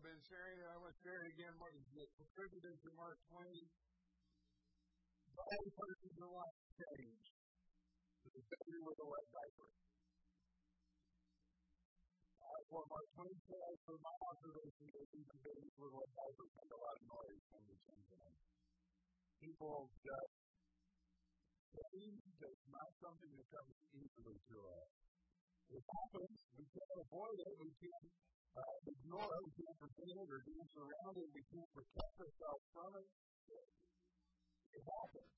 I've been sharing it. I want to share it again. Mark, contributed to Mark Twain. The only person in life change is the baby with a wet diaper. That's what Mark Twain says for my observation is even babies with wet diapers make a lot of noise when we change them. People just change. It's not something that comes easily to us. It happens. We can't avoid it. We can't uh, ignore it. We can't pretend it or around it. We can't protect ourselves from it. It happens.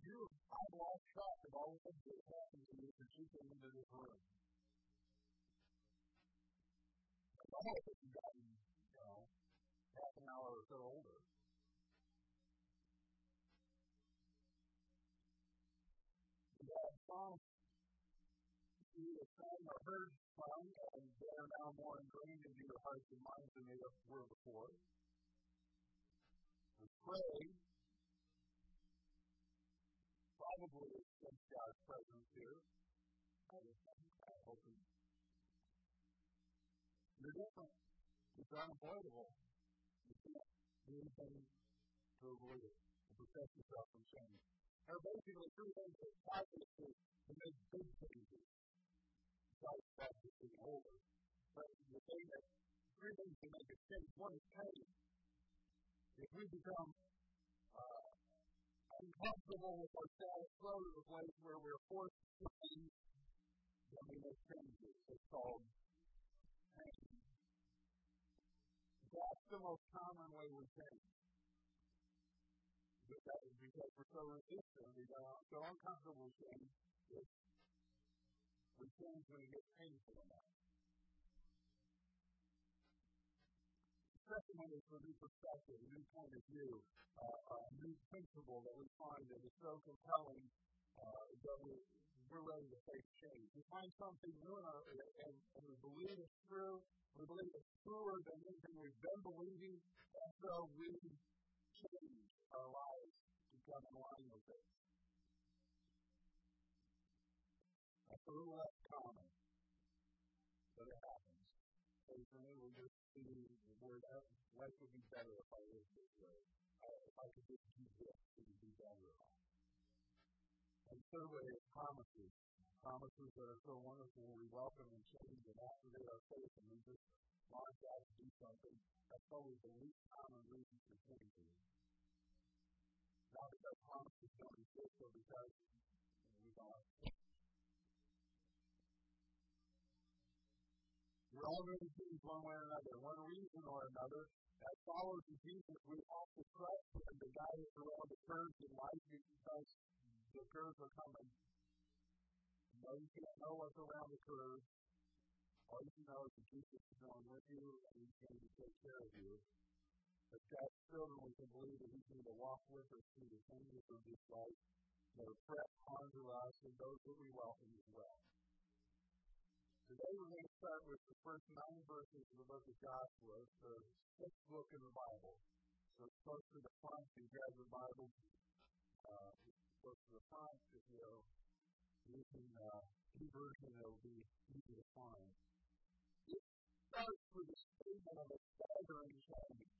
You, I've lost track of all the things that me since you came into this room. Some of us have gotten, you know, half an hour or so older. songs you sang or heard from, and they are now more ingrained into your hearts and minds than they were before. We pray, probably sense God's presence here. I hope You're different. It's unavoidable. You can't do anything to avoid it, to protect yourself from change are basically three things that causes to, to make big changes. That, just being older. But the thing that, three things that make a change. One is pain. If we become uh, uncomfortable with our status quo to the place where we're forced to change, then we make changes. It's called pain. That's the most common way we change that is because we're so resistant. We go so uncomfortable with change when it gets painful enough. The second one is a new perspective, a new point of view, uh, a new principle that we find that is so compelling uh, that we're, we're ready to face change. We find something new in our, and, and we believe it's true. We believe it's truer than anything we've been believing, and so we change our lives to come in line with it. Less common, but it happens. Occasionally, we just see the word life would be better if I lived this way. if I could just do this, it would be better. And thirdly, it promises. Promises that are so wonderful, we welcome and change and activate our faith, and we just launch out to do something. That's always the least common reason for changing not because promises don't exist, but because we don't. We're all going to choose one way or another, one reason or another. As followers of Jesus, we have to trust Him to guide us around the curves in life because the curves are coming. Know you can't know what's around the curve. All you know is that Jesus is going with you and He's going to take care of you. As God's children, we can believe that He's going to walk with us through the changes of this life that are pressed onto us and those that we welcome as well. Today we're going to start with the first nine verses of the book of Joshua, the sixth book in the Bible. So it's close to the front, you grab the Bible, uh, close to the front, if you're using uh, version, it'll be easy to find. It starts with a statement of a staggering change.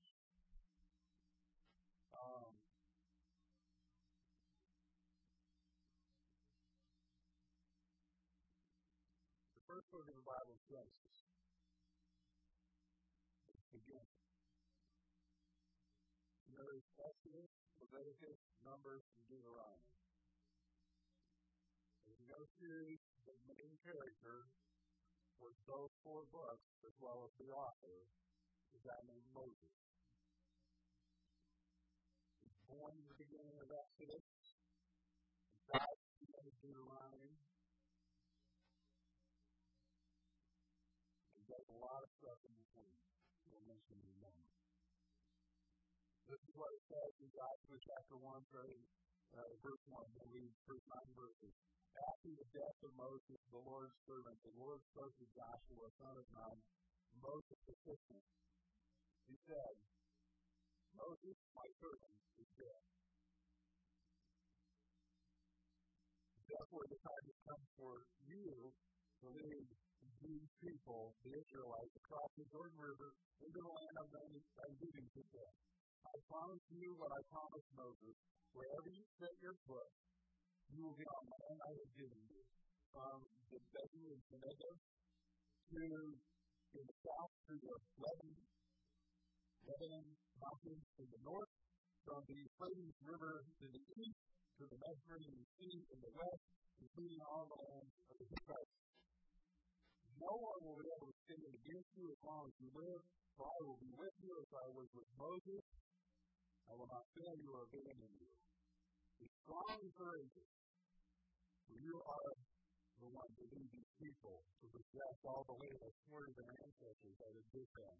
First book of the Bible is Genesis. It's beginning. There's Exodus, Leviticus, Numbers, and Deuteronomy. You go through, the main character was those four books, as well as the author, is that named Moses born in the beginning of Exodus, died a lot of stuff in between. We'll mention in a moment. This is what it says in Joshua chapter 1, uh, verse 1. We'll read first nine verses. After the death of Moses, the Lord's servant, the Lord spoke to Joshua, son of Nun, Moses' assistant. He said, Moses, my servant, is dead. Therefore, the time has come for you to lead these people, the Israelites, across the Jordan River into the land I'm, I'm giving to them. I promise you what I promised Moses. Wherever you set your foot, you will be on land I have given you. From the desert of Negev to in the south to the Lebanon, Lebanon mountains in the north, from the Euphrates River to the east to the Mediterranean Sea in the west, including all the land of the Hittites. No one will be able to stand against you as long as you live, for I will be with you as I was with Moses. I will not fail you or abandon you. Be strong and courageous, for you are the one to lead these people to possess all the land I swore to their ancestors I would them.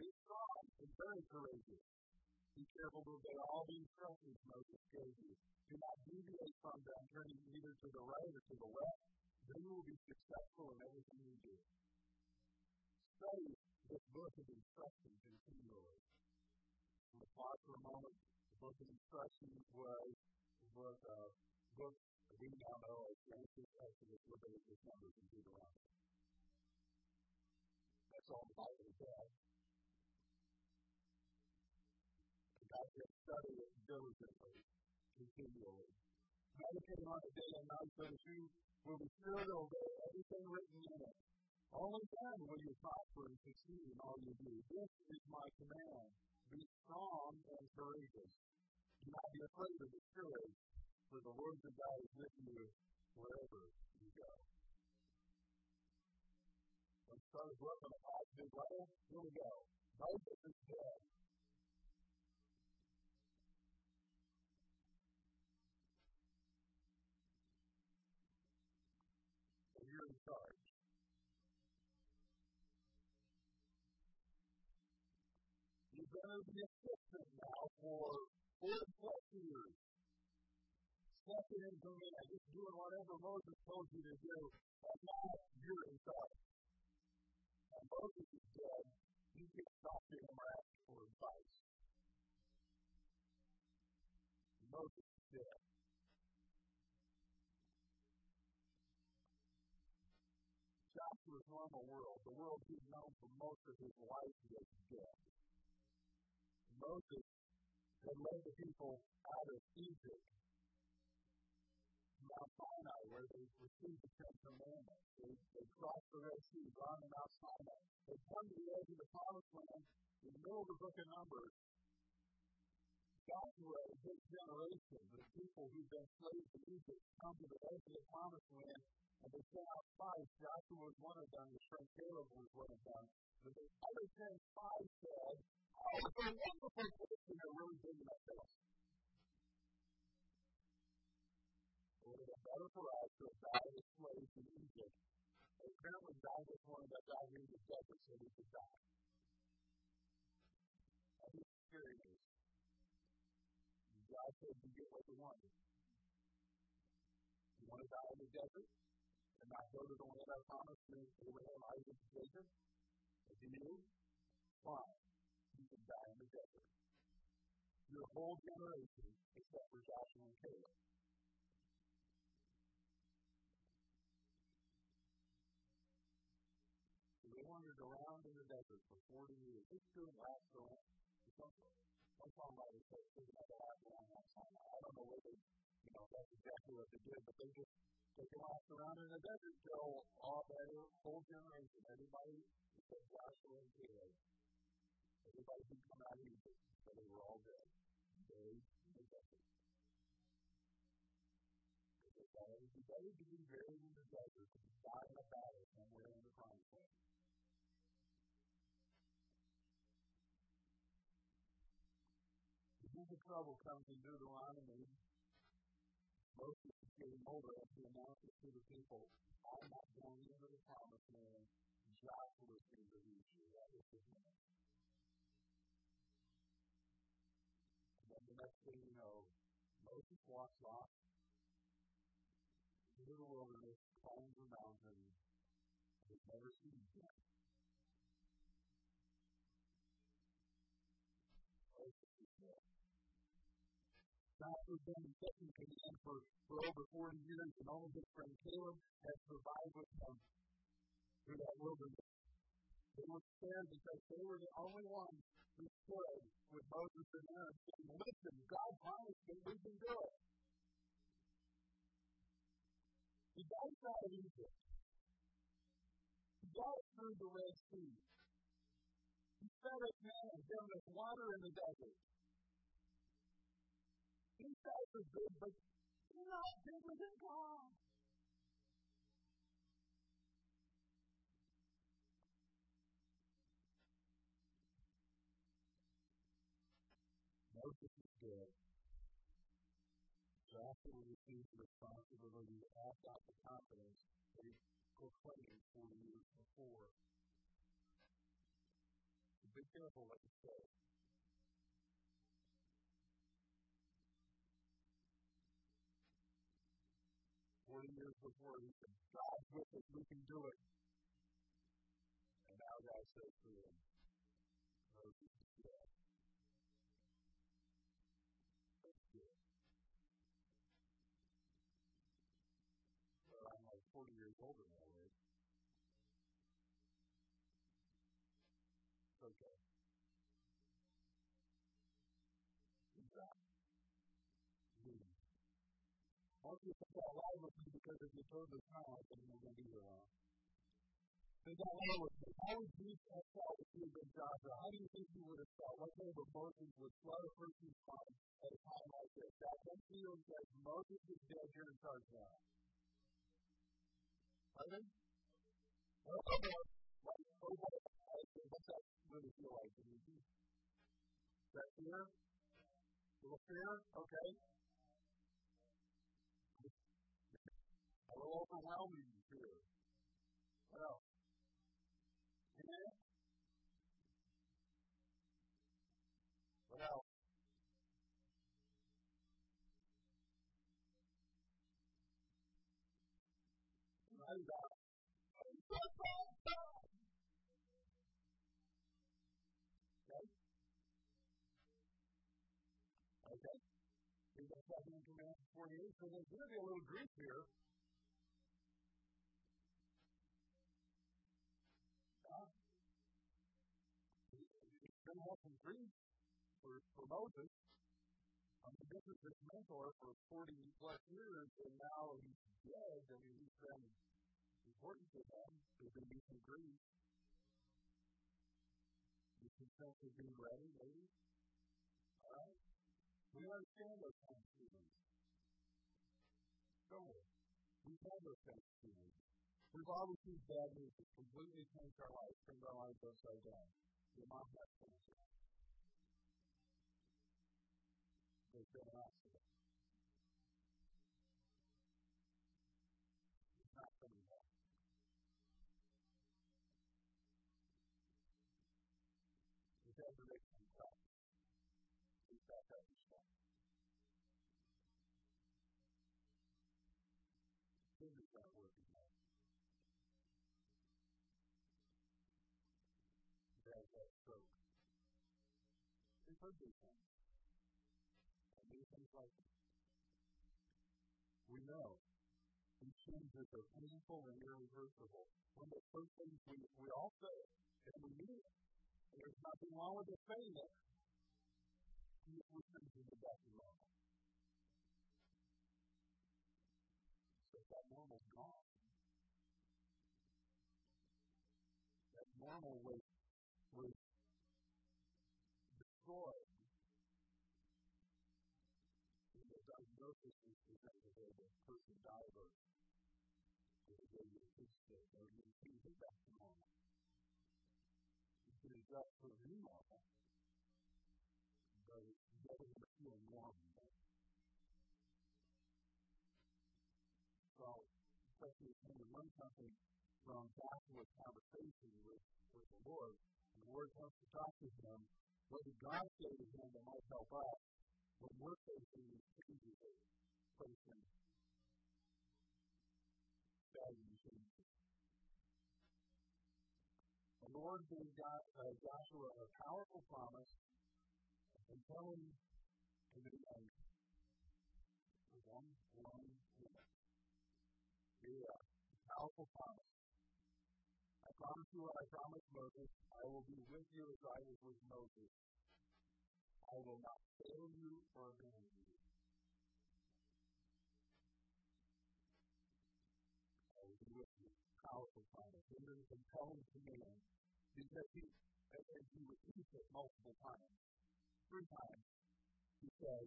Be strong and very courageous. Be careful to obey all the instructions Moses gave you. Do not deviate from them, turning either to the right or to the left. Then you will be successful in everything you do. Study this book of instructions continually. I'm going to pause for a moment. The book of instructions was the book of book we now know as Genesis, Exodus, Leviticus, Numbers, and Deuteronomy. That's all the Bible says. God said, study it diligently, continually. Meditate on it day and night so that you will be sure to obey everything written in it. Only then will you prosper and succeed in all you do. This is my command. Be strong and courageous. Do not be afraid or discouraged, for the Lord your God is with you wherever you go. Let's start looking at a positive level. Here we go. Moses is dead. You're going to be assistant now for 40 plus years. Stepping in command, just doing whatever Moses told you to do, and now you're in charge. And Moses is dead. You can't stop him or ask for advice. Moses is dead. Joshua's normal world, the world he's known for most of his life, was dead. Moses had led the people out of Egypt Mount Sinai, where they received the Ten Commandments. They, they crossed the Red Sea, gone to Mount Sinai. They come to the edge of the Promised Land in the middle of the book of Numbers. Joshua and his generation, the people who've been slaves in Egypt, come to the edge of the Promised Land and they sent out spies. Joshua was one of them. His friend Caleb was one of them. Other ten spies said, Oh, it's a wonderful place, and they're really digging up this. It would have been better for us to have died as slaves in Egypt. Apparently, God was one that died in the desert so we could die. That's the scary news. God said, You get what you want. You want to die in the desert? and not go to the land I promised to Abraham, Isaac, and Jacob? If you do, fine. You can die in the desert. Your whole generation, except for Joshua and Caleb. They wandered around in the desert for 40 years. This didn't last so long. Some song writers say it didn't last a long. I don't know whether, you know, that's exactly what they did, but they just they walk around in the desert till all that whole generation, everybody except Joshua Caleb, everybody who come out of Egypt, so they were all dead. They thought it would better be buried in the desert to die in a battle somewhere in the promised land. The trouble comes in Deuteronomy Moses is getting older and he announces to the people, I'm not going into the promised land. Joshua going to lead you. That is his name. And then the next thing you know, Moses walks off into the wilderness, climbs a mountain, and is never seen again. Joshua in second command for, for over 40 years, and only his friend Caleb has survived with him. Through that wilderness. They were scared because they were the only ones who stood with Moses and Aaron saying, Listen, God promised that we can do it. He got us out of Egypt. He got us through the Red Sea. He fed us man and given us water in the desert. These guys are good, but not bigger than God. Moses is good. Joshua receives the responsibility act out the confidence that he proclaimed 40 years before. So be careful what you say. Forty years before, he said, God's with us, we can do it. And now God says to him. I'm 40 years older now. It's okay. Most people think that lie with me because if you told the time, I think you're going to be here long. They got lie with me. How would Jesus have felt if you had been Joshua? How do you think he would have felt? What kind of emotions would flood a person's mind at a time like this? That one feels like Moses is dead, you're in charge now. Pardon? Well, okay. What, what, what's that really feel like? Is that fear? A little fear? Okay. A little overwhelming fear. What else? Right about Okay? We got second in command 48, so there's going to be a little grief here. Going to have some grief for, for Moses. I mean, this is his mentor for 40 plus years, and now he's dead. Mean, he's been important to them. Some grief. You can sense it being ready, maybe. All right? We understand those kind of feelings. Don't we? We've had those kind of feelings. We've all received bad news that completely changed our lives, turned our lives upside down. Your mom had cancer. There's been an accident. Back up. Things are not working out. You have that stroke. We've heard these things. And these things like them. We know these changes are painful and irreversible. One of the first things we, we all say, and we mean it, and there's nothing wrong with us saying it, is the that normal's gone. That normal was, was destroyed when the diagnosis was presented as a person the fix it, or you are back to normal. You can adjust for the new normal, it doesn't feel normal. So, especially when you learn something from Joshua's conversation with, with the Lord, and the Lord wants to talk to him, what did God say to him that might help us when we're facing these changes facing value changes? The Lord gave Joshua a powerful promise and tell him to be angry. One, one, one. Yeah, powerful promise. I promise you what I promised Moses. I will be with you as I was with Moses. I will not fail you or abandon you. I will be with you. Powerful promise. It is a compelling command because he, and he repeats it multiple times. Three times. He says,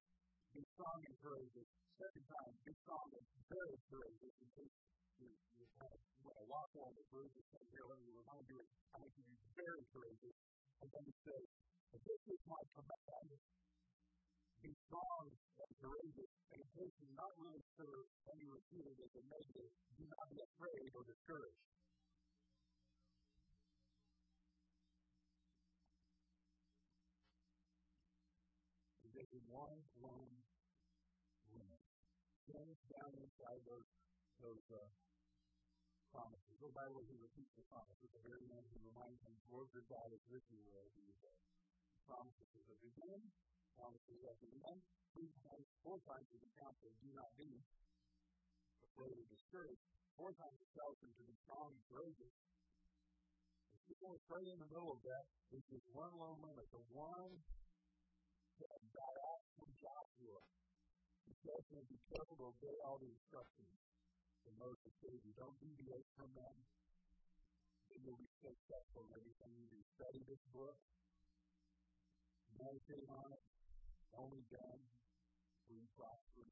be strong and courageous. Second time, be strong and very courageous. In case you, you have a lot more of the verses from here, let me remind you, I need to be very courageous. And then he says, this is my command. Be strong and courageous. And in case you're not really sure, let me repeat it as a negative. Do not be afraid or discouraged. There's one lone woman. Stands down inside those, those uh, promises. Go by the way, he repeats the promises. At the very end, he reminds them, Lord your God is with you wherever you go. Promises at the beginning, promises at the end. Three times, four times in the council, do not be afraid or discouraged. Four times it tells them to be strong and courageous. If you go right in the middle of that, there's this one lone moment, the one that got out from Joshua. He says to him, be careful to obey all the instructions that Moses gave you. Don't deviate from them. Then you'll be successful in everything you do. Study this book. Meditate on it. Only then will you prosper,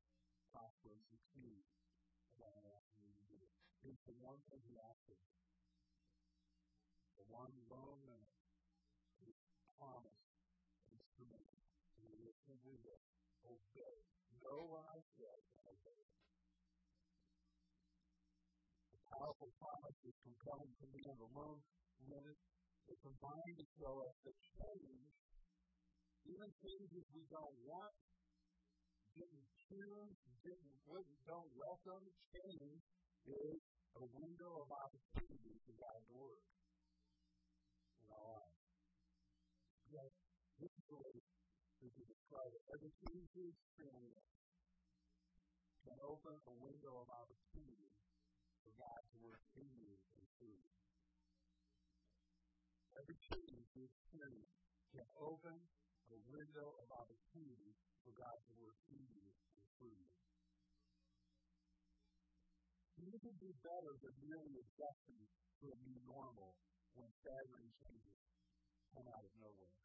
prosper and succeed. Do. It's the one thing he asked us. The one lone promise. His command. And we will obey. Know what I said obey powerful promise, this compelling command alone, when it, it combined to show us that change, even changes we don't want, didn't choose, didn't, don't welcome, change is a window of opportunity for God's Word in our lives. Yes, describe. Every we experience can open a window of opportunity for God to work in you and through you. Every you experience can open a window of opportunity for God to work in you and through you. You can do better than merely adjusting to a new normal when staggering changes come out of nowhere.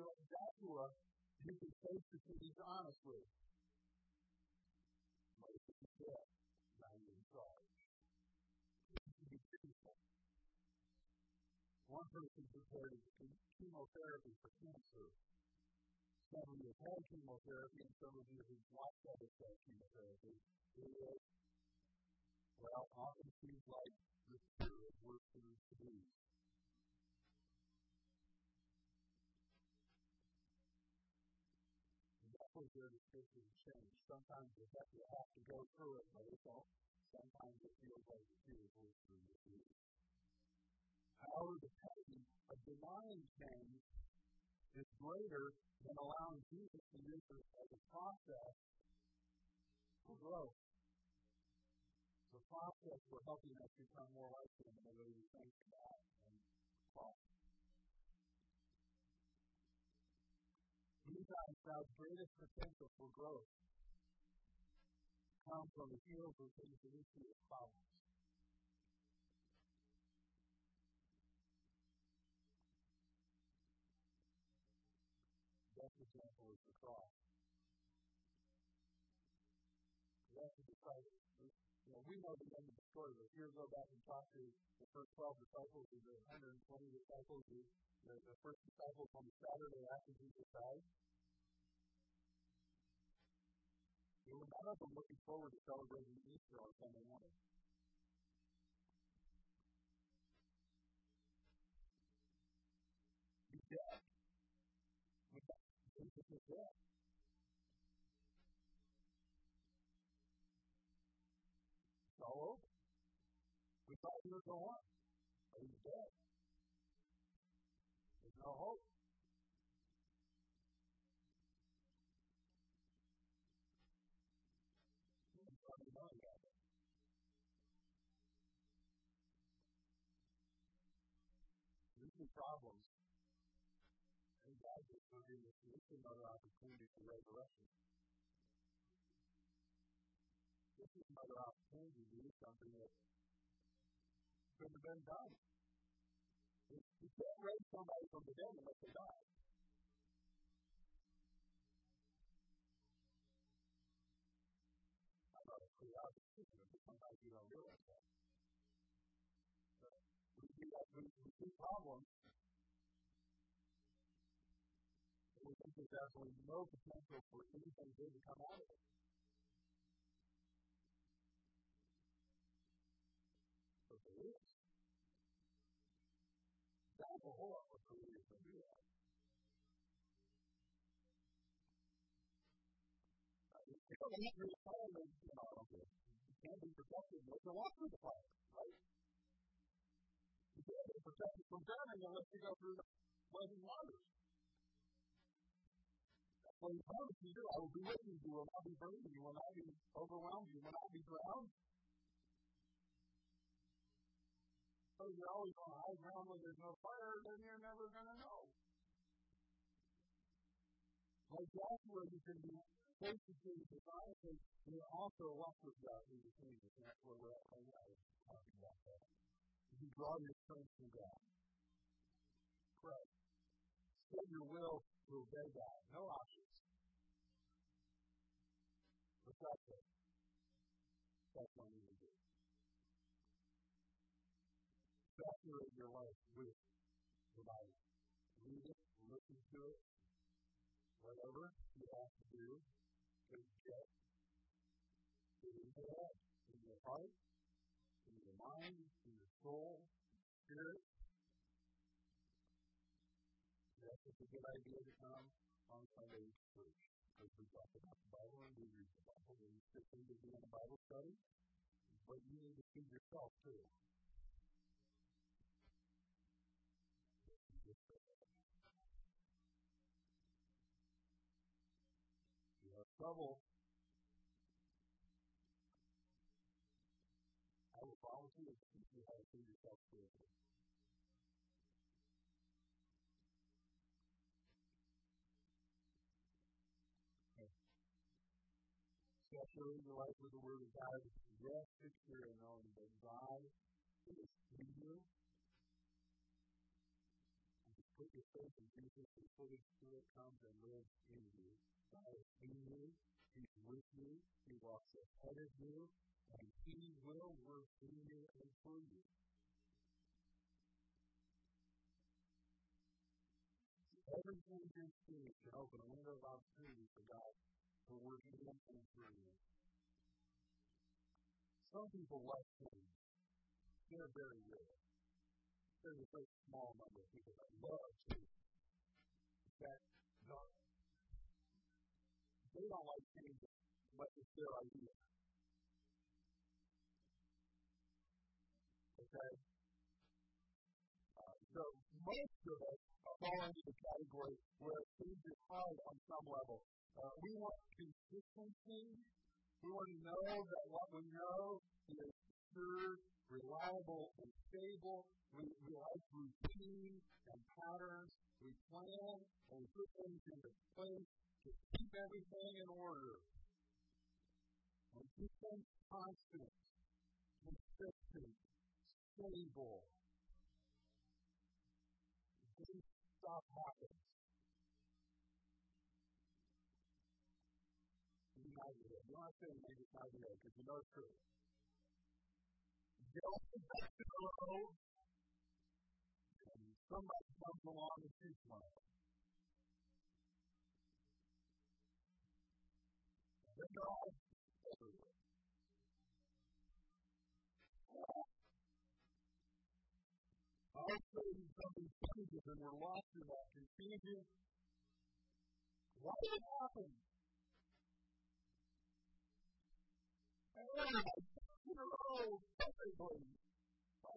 Joshua, you can face the cities honestly. Moses is dead charge. be truthful. One person prepared chemotherapy for cancer. Some of you have had chemotherapy, and some of you have watched others have chemotherapy. It is, well, often seems like the spirit works through the disease. Was where the scriptures change. Sometimes you have to go through it, it's all sometimes it feels like the tears will through the tears. However, the pain of denying change is greater than allowing Jesus to use it as a process for growth. A process for helping us become more like Him in the way we think about and talk. Sometimes God's greatest potential for growth comes on the heels of things that we see. Best example is the cross. That's the disciples. You know, we know the end of the story, but here go back and talk to the first 12 disciples, or the 120 disciples, the, the, the first disciples on the Saturday after Jesus died. They were of them looking forward to celebrating Easter on Sunday morning. He's. Jesus is dead. All over. We thought he would go on, but he's dead. There's no hope. problems. And God is forgiving us. Another opportunity for resurrection. This is another opportunity to do something that could have been done. You can't raise somebody from the dead unless they die. I thought it was pretty obvious, but sometimes you don't realize that. We, we, we, we see problems, we think there's absolutely no potential for anything good to come out of it. There is. That's a whole lot more creative than we are. You know, the is, you know, can't be protected unless you walk through the fire, right? You can't be protected from drowning unless you go through the blazing waters. What he promised you to do. I will be with you. You will not be burned. You will not be overwhelmed. You will not be drowned. So you're always on high ground when there's no fire, then you're never going to know. Like Joshua, you can be basically designed, and you're also a walk with God in the. And that's where we're at right now, talking about that. You draw your strength from God. Pray. Set your will to obey God. No options. What's say? That's what you do. Saturate your life with the Bible. Read it, listen to it, whatever you have to do, is get it in your head, in your heart, in your mind, in your soul, spirit. That's a good idea to come on Sunday to church. Because we talk about the Bible and we read the Bible and we sit to in a Bible study. But you need to feed yourself too. Trouble I will volunteer to teach you how to feed yourself spiritually. Saturate your life with the Word of God. Yes, picture and knowing that God is in you. And to put your faith in Jesus, the Holy Spirit comes and lives in you. God is in you. He's with you. He walks ahead of you and He will work in you and for you. Everything you see can open a window of opportunity for God to work in and through you. Some people like change. They're very rare. There's a very small number of people that love change. That don't. They don't like change, but it's their idea. Okay? Uh, so most of us fall into the category where things are hard on some level. Uh, we want consistency. We want to know that what we know is sure, reliable, and stable. We, we like routine and patterns. We plan and we put things into place to keep everything in order. And keep things constant, consistent, stable. Stuff happens. You know You don't have to say real because you know it's true. Don't back to the road. And somebody comes along and shoots one of them. They're all everywhere. A sudden, something changes and we're lost in that confusion. Why did it happen? Like, in a row, everybody. Why?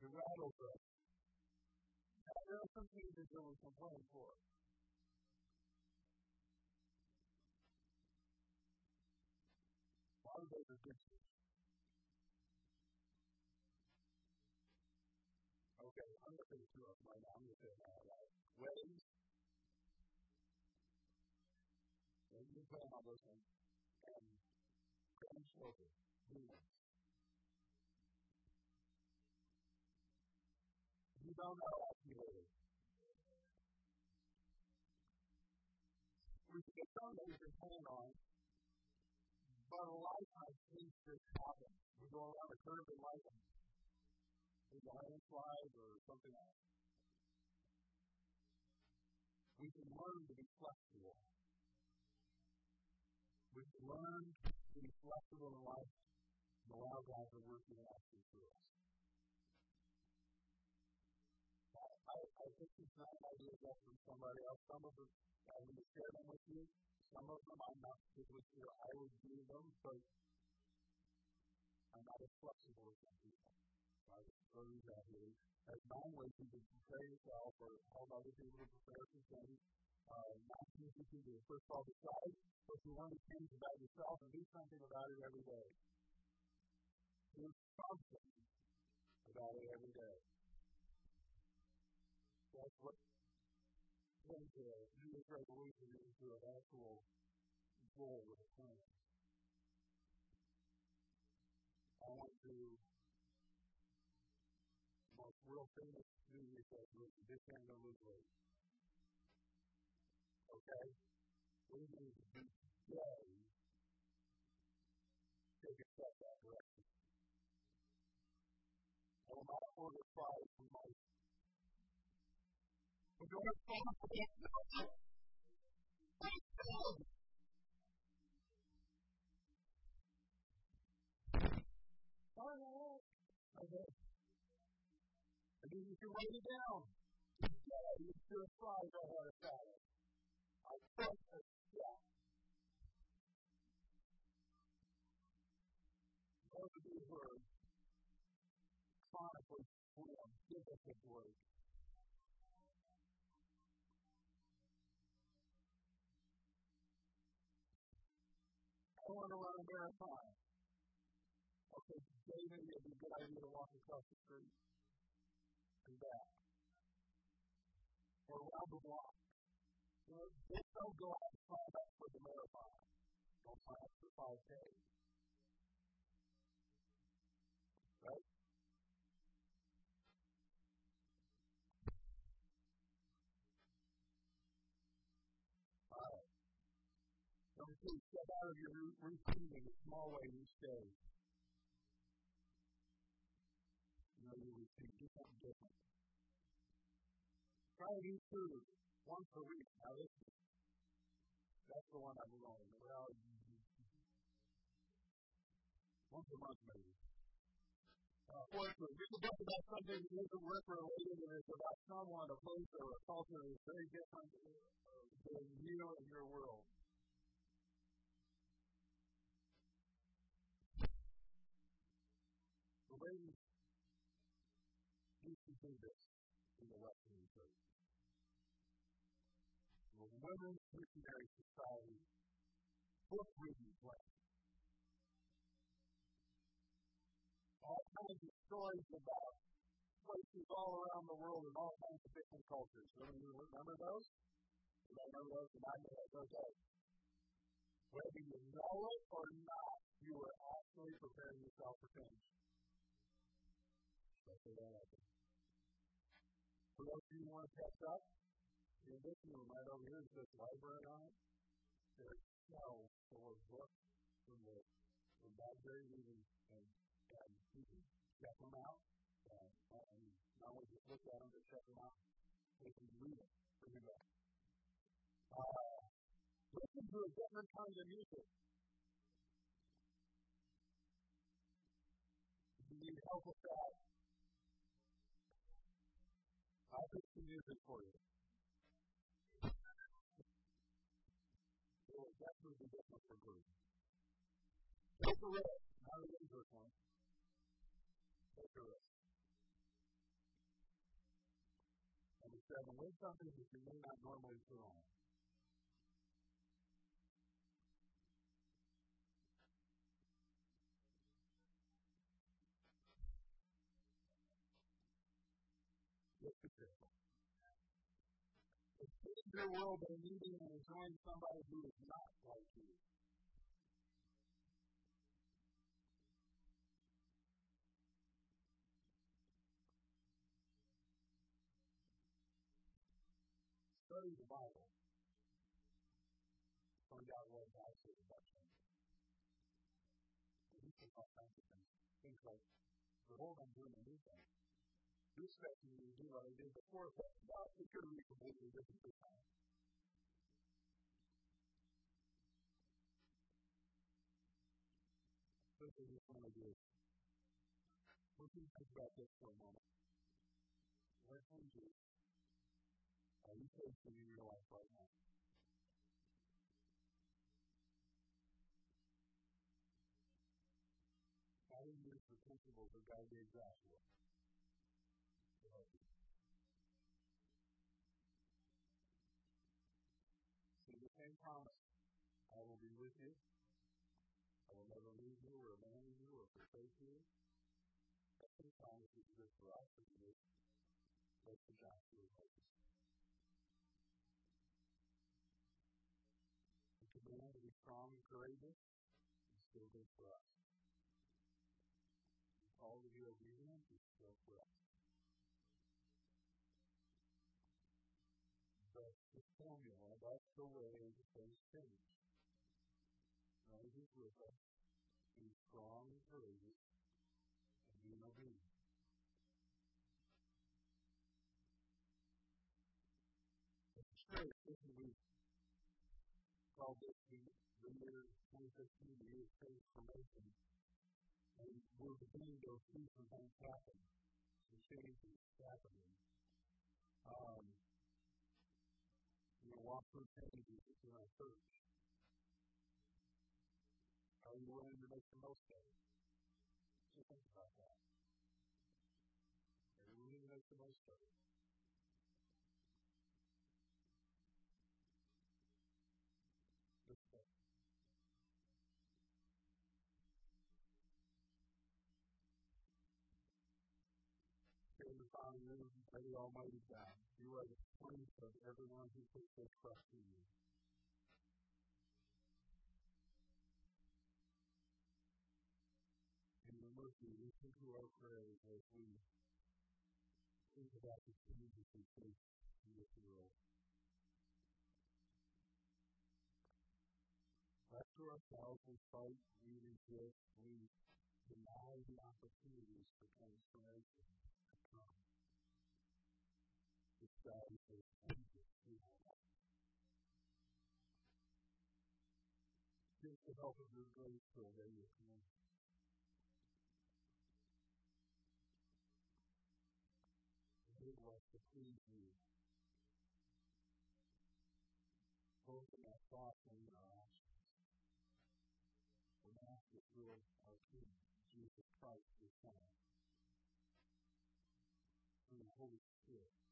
It rattles us. Now, there are some things that we complain for. Of those good Okay, I'm going to say two of right now. I'm going to say them all right. Weddings. And you plan on this one. And grandchildren. Demons. You don't know accurately. We can some that we can plan on, but a lot of times things just. We go around a curve in life and there's a landslide or something else. We can learn to be flexible. We can learn to be flexible in life and allow God to work in us through us. I, I think these nine ideas are from somebody else. Some of them, I'm going to share them with you. Some of them I'm not particularly sure I would do them, but I'm not as flexible as some people. I would throw these out here. As nine ways you can prepare yourself or help other people to prepare for things. Uh, nine things you do. First of all, decide what you want to change about yourself and do something about it every day. Do something about it every day. That's what turns a New Year's resolution into an actual goal with a plan. I want to most real famous New Year's resolution, this time to lose weight. Okay? We need to be today take a step that direction. I will not order fries from my we're going to fall for the Okay. And then you can write it down. Yeah, you should have tried to have a salad. I trust it. Yeah. Both of these words chronically we form biblical words. Want to run a marathon. Okay, today maybe it'd be a good idea to walk across the street and back. Or around the block. You know, just don't go out and sign up for the marathon. Don't sign up for 5K. Right? To step out of your routine in a small way each day. You know your routine. Do something different. Try to eat food once a week. Now listen. That's the one I'm going. Well, once a month maybe. Uh, fourthly, we can talk about something that isn't work related and it's about someone, a place, or a culture that is very different than you and your world. Ladies used to do this in the Western church. The Women's Missionary Society book reading plan. All kinds of stories about places all around the world and all kinds of different cultures. remember those? You remember those? And I know those days. Whether you know it or not, you are actually preparing yourself for change. For those of you who want to catch up, in this room right over here is this library on it. There's shelves full of books from the from Bradbury even and and you can check them out. And, and not only just look at them, but check them out. They can read them for you guys. Uh, listen to a different kind of music. Do you need help with that? Pick some music for you. It will definitely be different for groups. Take a risk. Not a dangerous one. Take a risk. Number seven, win something that you may not normally put on. Your world, they meeting and enjoying somebody who is not like you. Study the Bible. Find out what God says about something. You can kinds of things. Like, behold, I'm doing a new thing. You expect me to do what I did before, but God, it could be completely different this time. This is just one of the What do you think about this for a moment? What you? Are you facing in your life right now? How do you use the principles that God gave Joshua promise. I will be with you. I will never leave you or abandon you or forsake you. That same promise is good for us as is what the Joshua was. The command to be strong and courageous is still good for us formula, that's the way that things change. God is with us, be strong and courageous, and be obedient. Straight, this is called this the, the year 2015, the year of transformation and we're beginning to see some things happen, some changes happening. Um, you know, walk through changes in our church. Are you willing to make the most of it? Just think about that. Are you willing to make the most of it? may the Almighty God. You are the strength of everyone who puts their trust in you. In your mercy, listen to our prayers as we think about the changes we face in this world. After ourselves we fight, we resist, we deny the opportunities for transformation God the help of your grace to obey your commandments. Enable us to please you, both in our thoughts and in Jesus Christ, your Son, through the Holy Spirit.